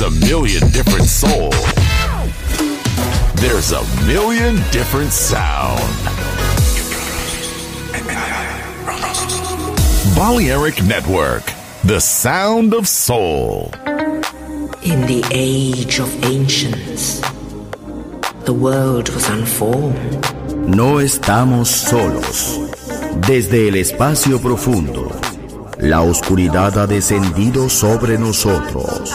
There's a million different soul. There's a million different sound. Balearic Network, the sound of soul. In the age of ancients, the world was unformed. No estamos solos. Desde el espacio profundo, la oscuridad ha descendido sobre nosotros.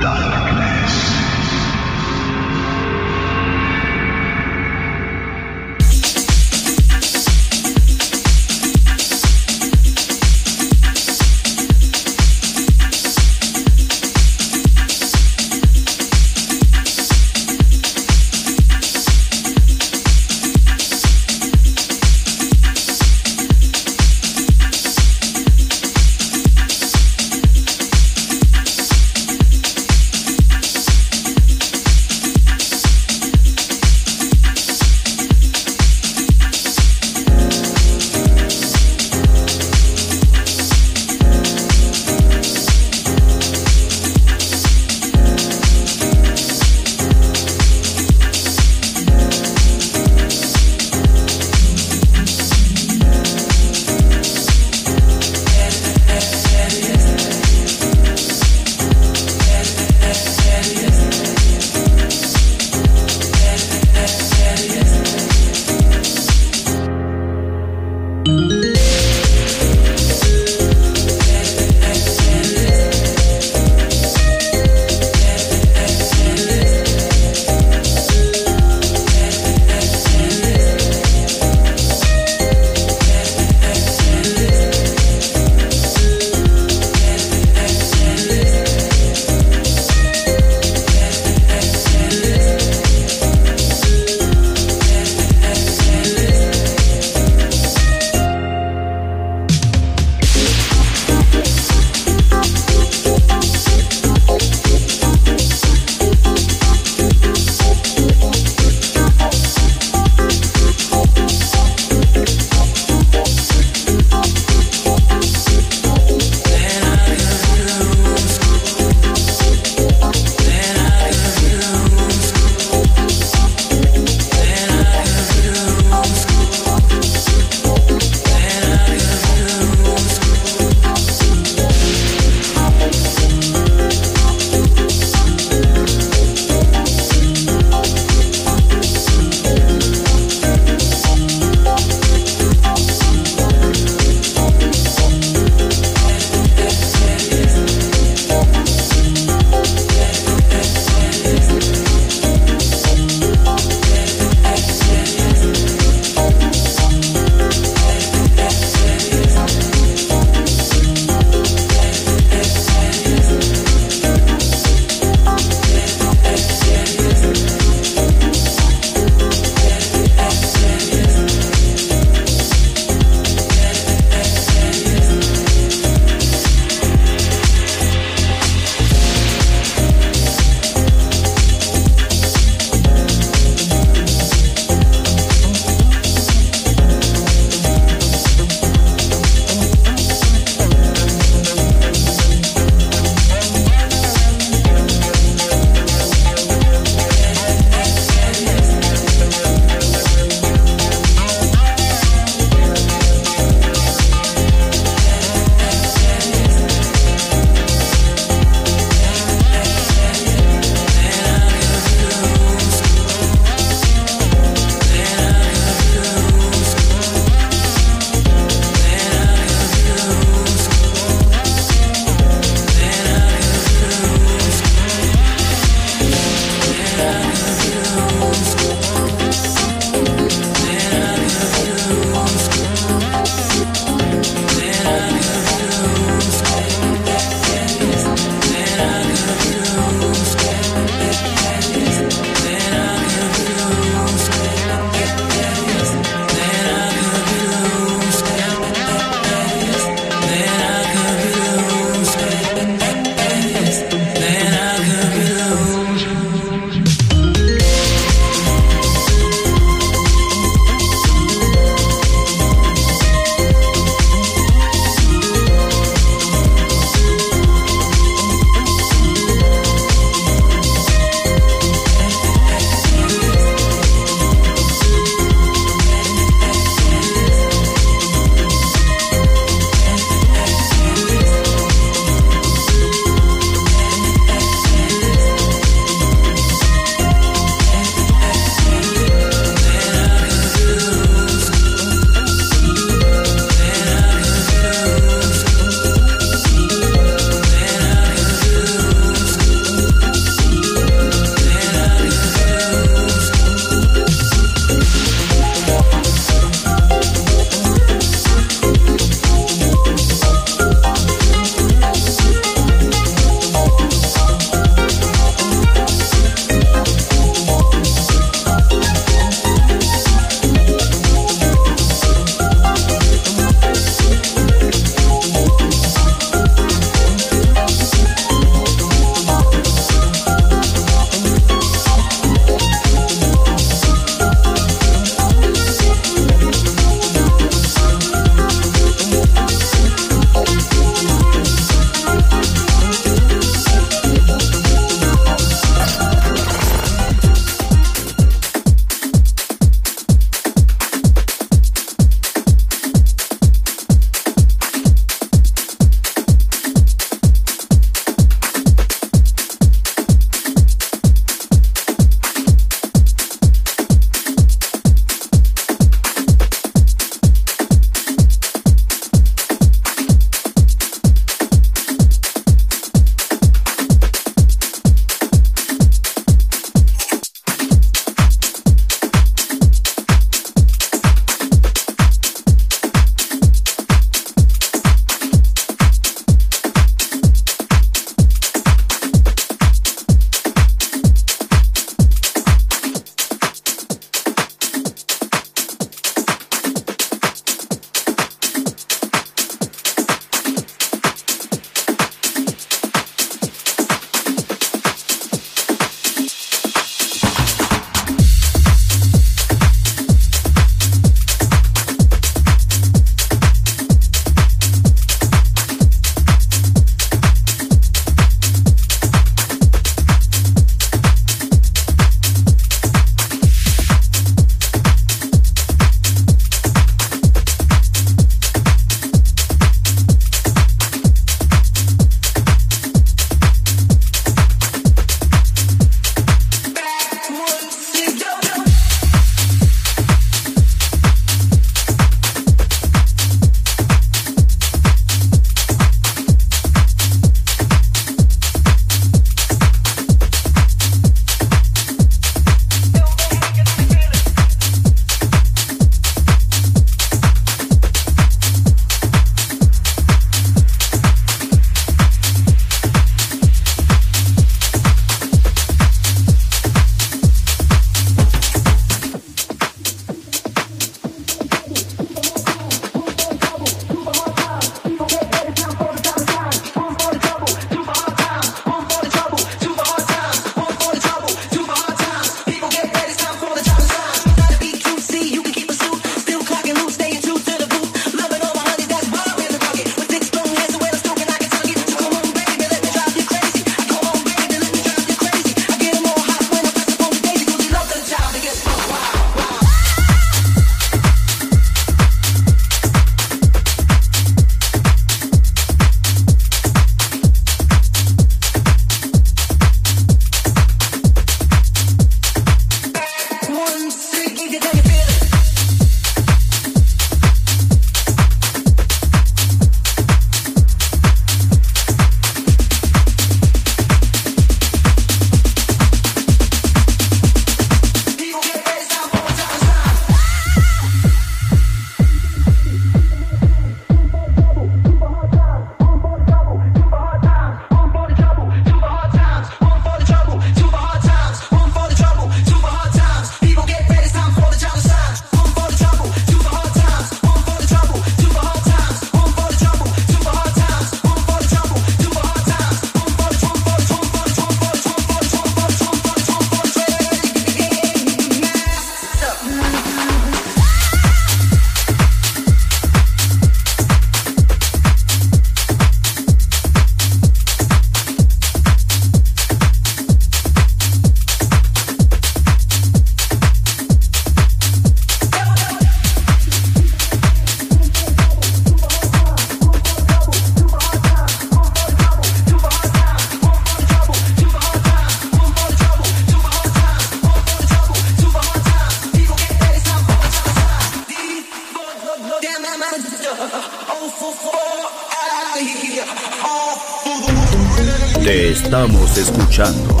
Te estamos escuchando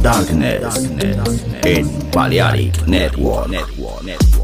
Darkness en Balearic Network.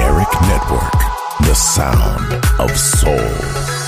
Eric Network, the sound of soul.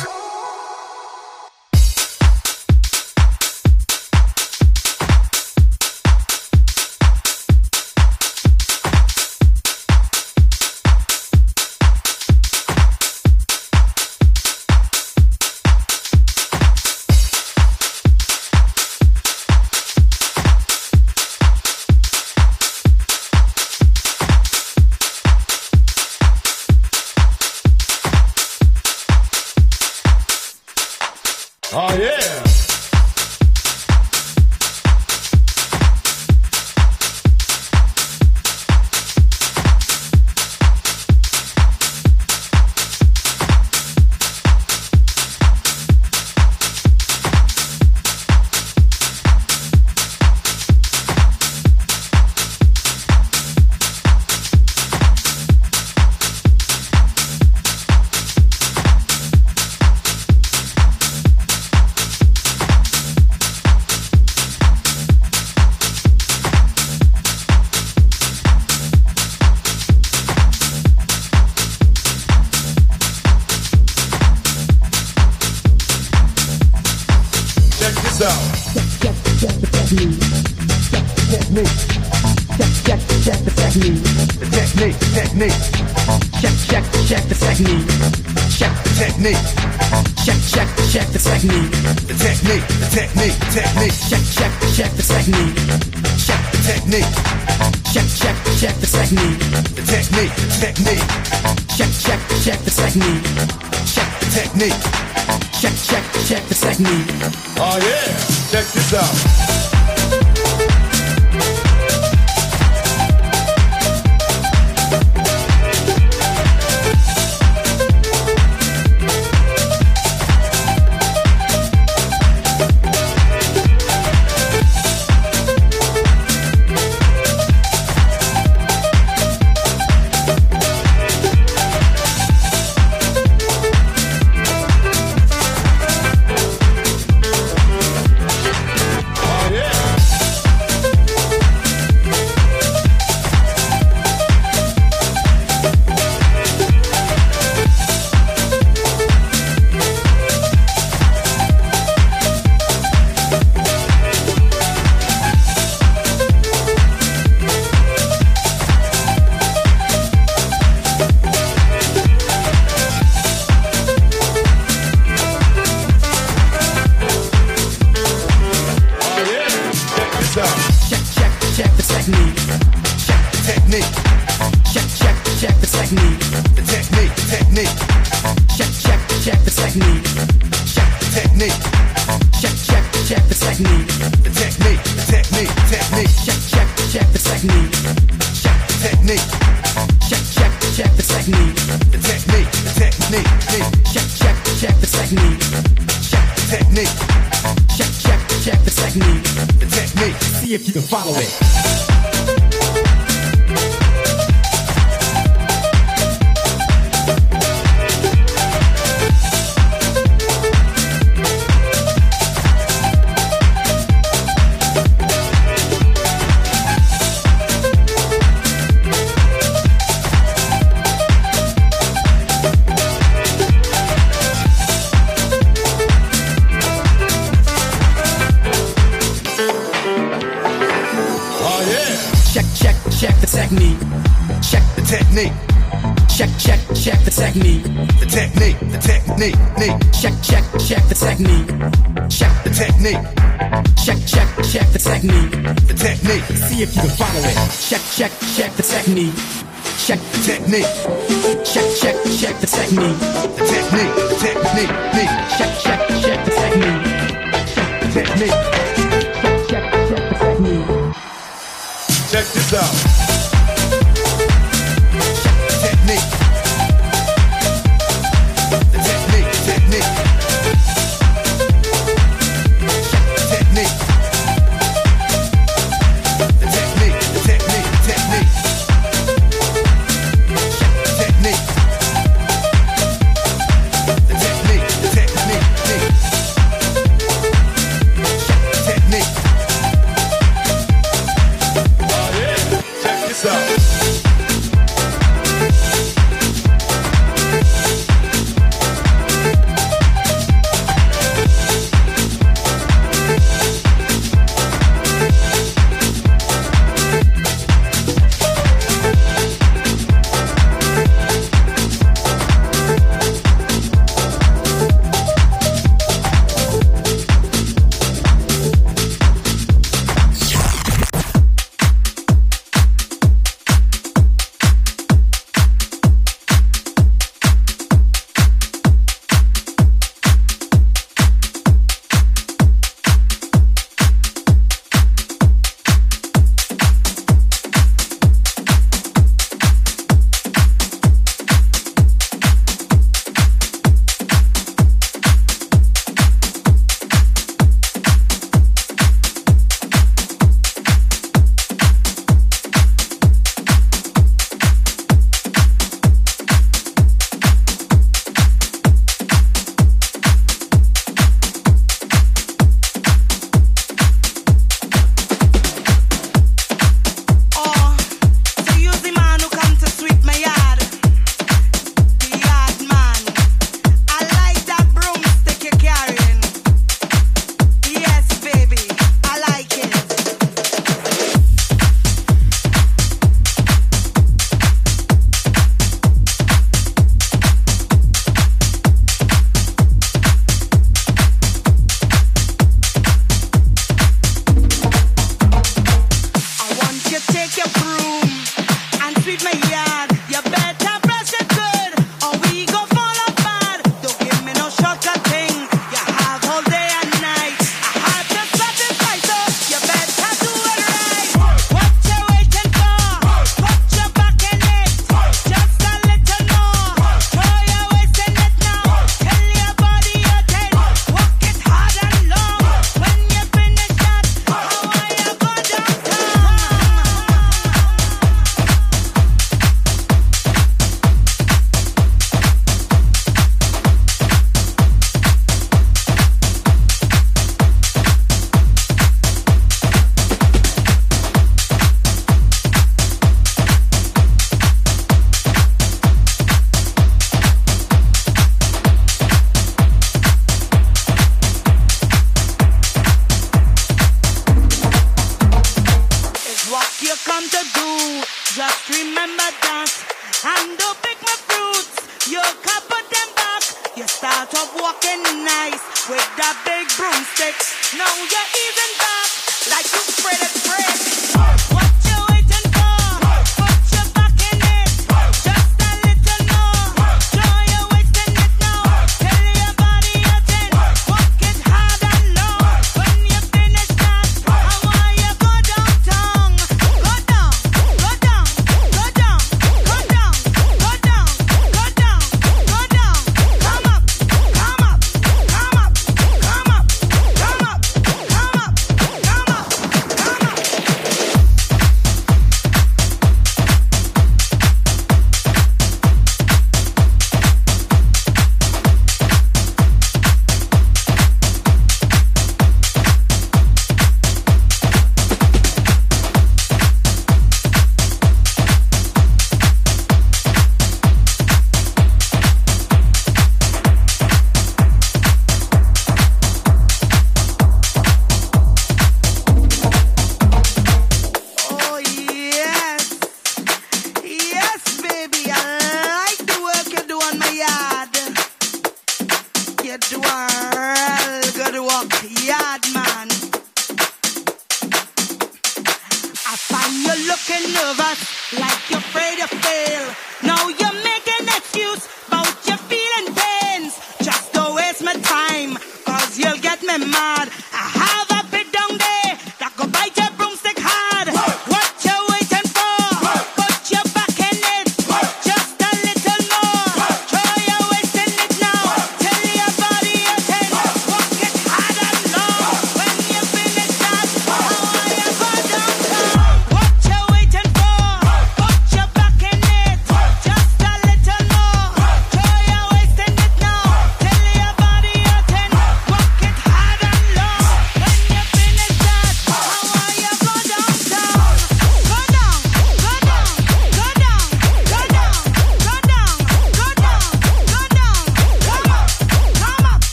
Check, check, check the technique. Oh yeah, check this out. check the technique. The technique, the technique, Nick. Check, check, check the technique. Check the technique. Check, check, check the technique. The technique. See if you can follow it. Check, check, check the technique. Check the technique. Check, check, check the technique. The technique, the technique, Check, check, check the technique. Check the technique. Check, check, check the technique. Check this out.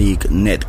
Tariq Net.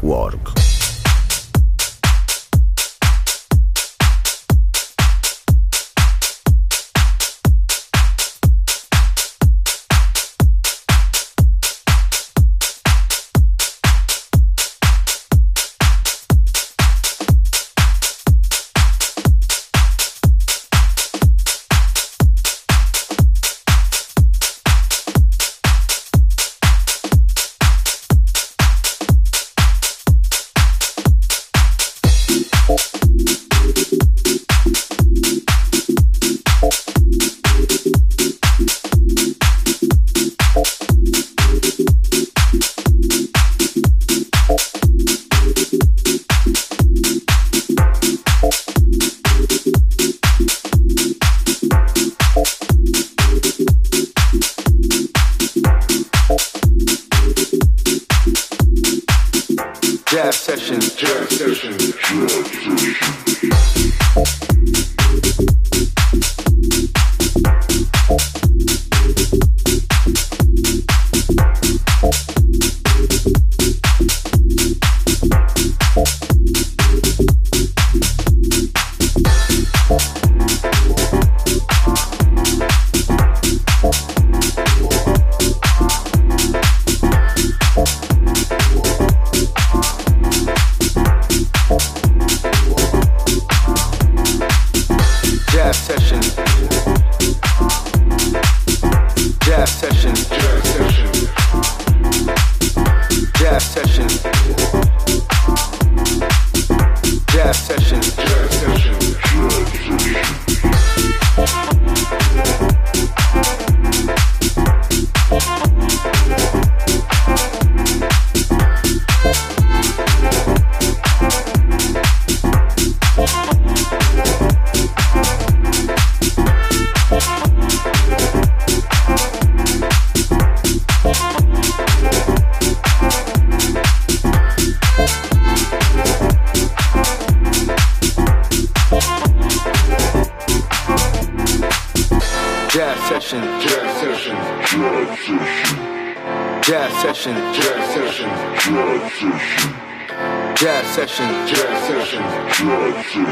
Jazz session. Jazz session. Jazz session.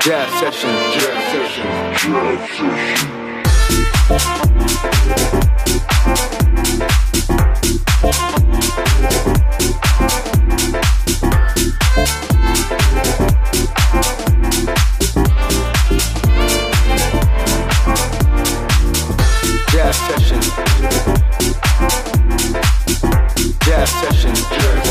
Jazz session. Jazz session. Jazz session. Jazz session. esthetician.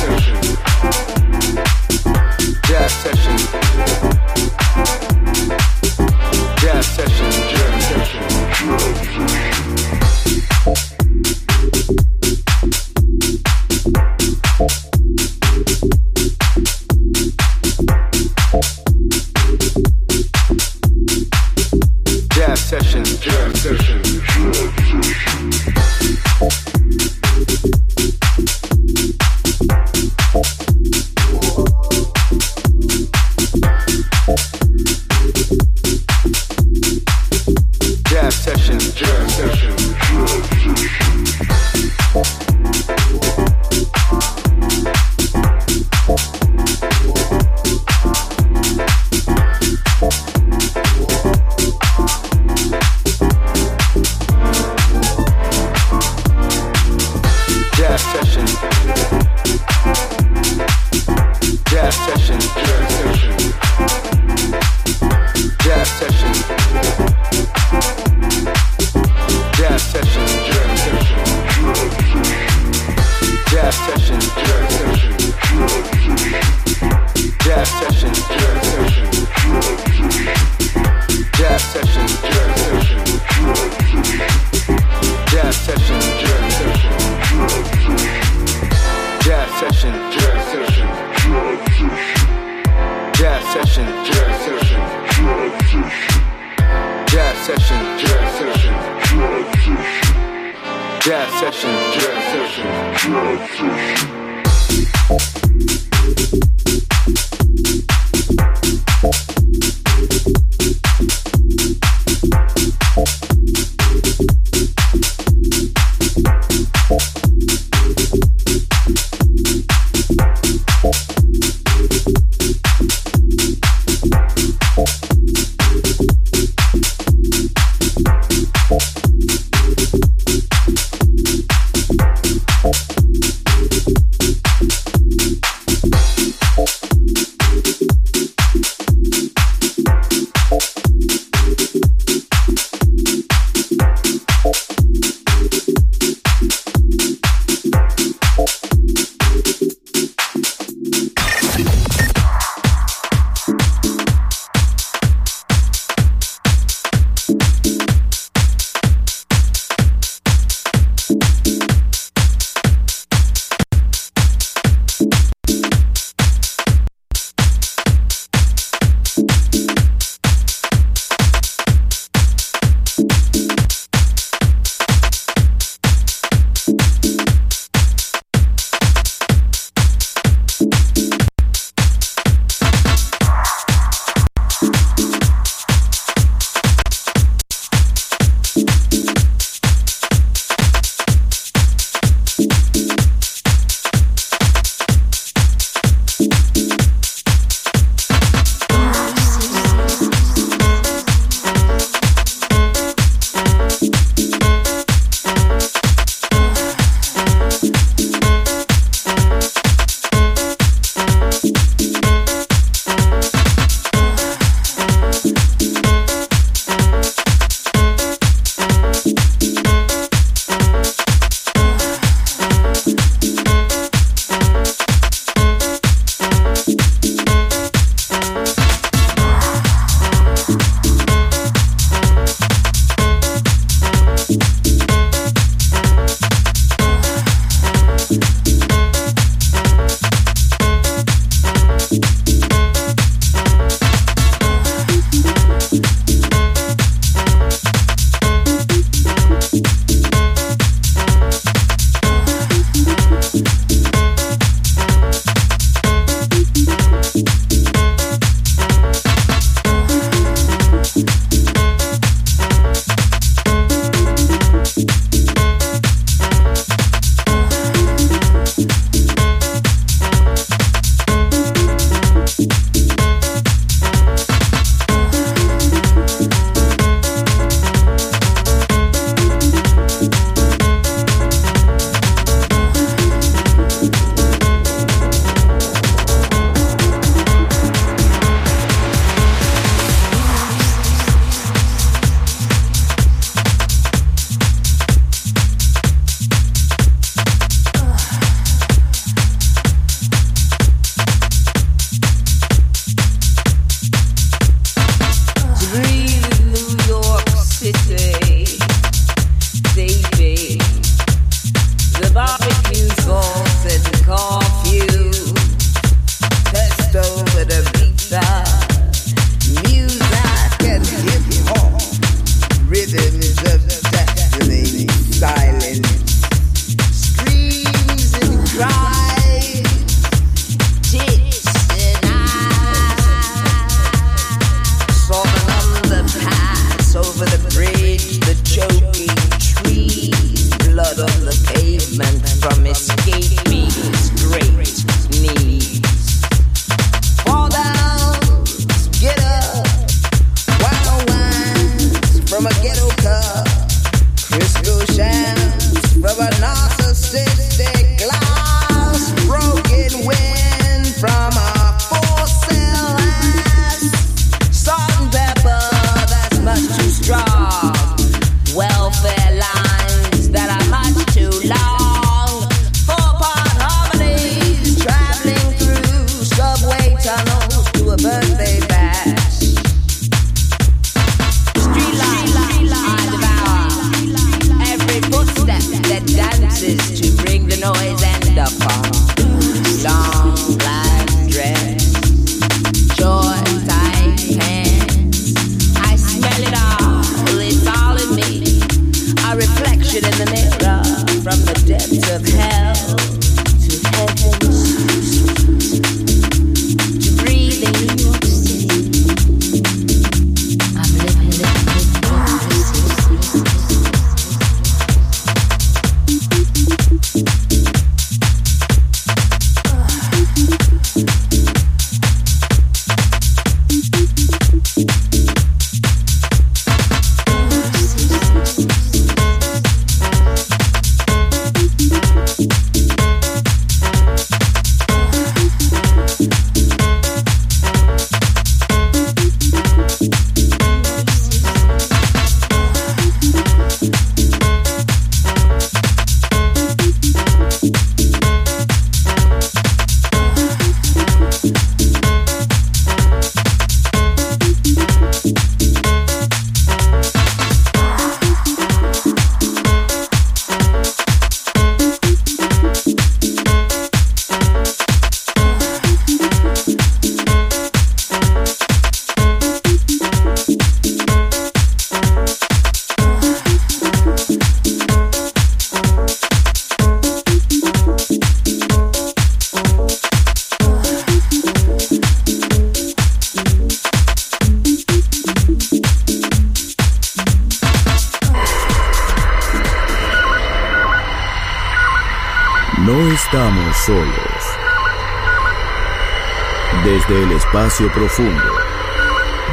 profundo.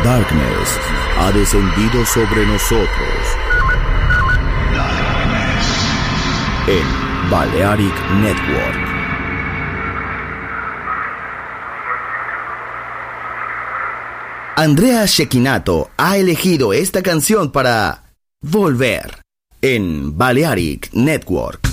Darkness ha descendido sobre nosotros. En Balearic Network. Andrea Shekinato ha elegido esta canción para Volver en Balearic Network.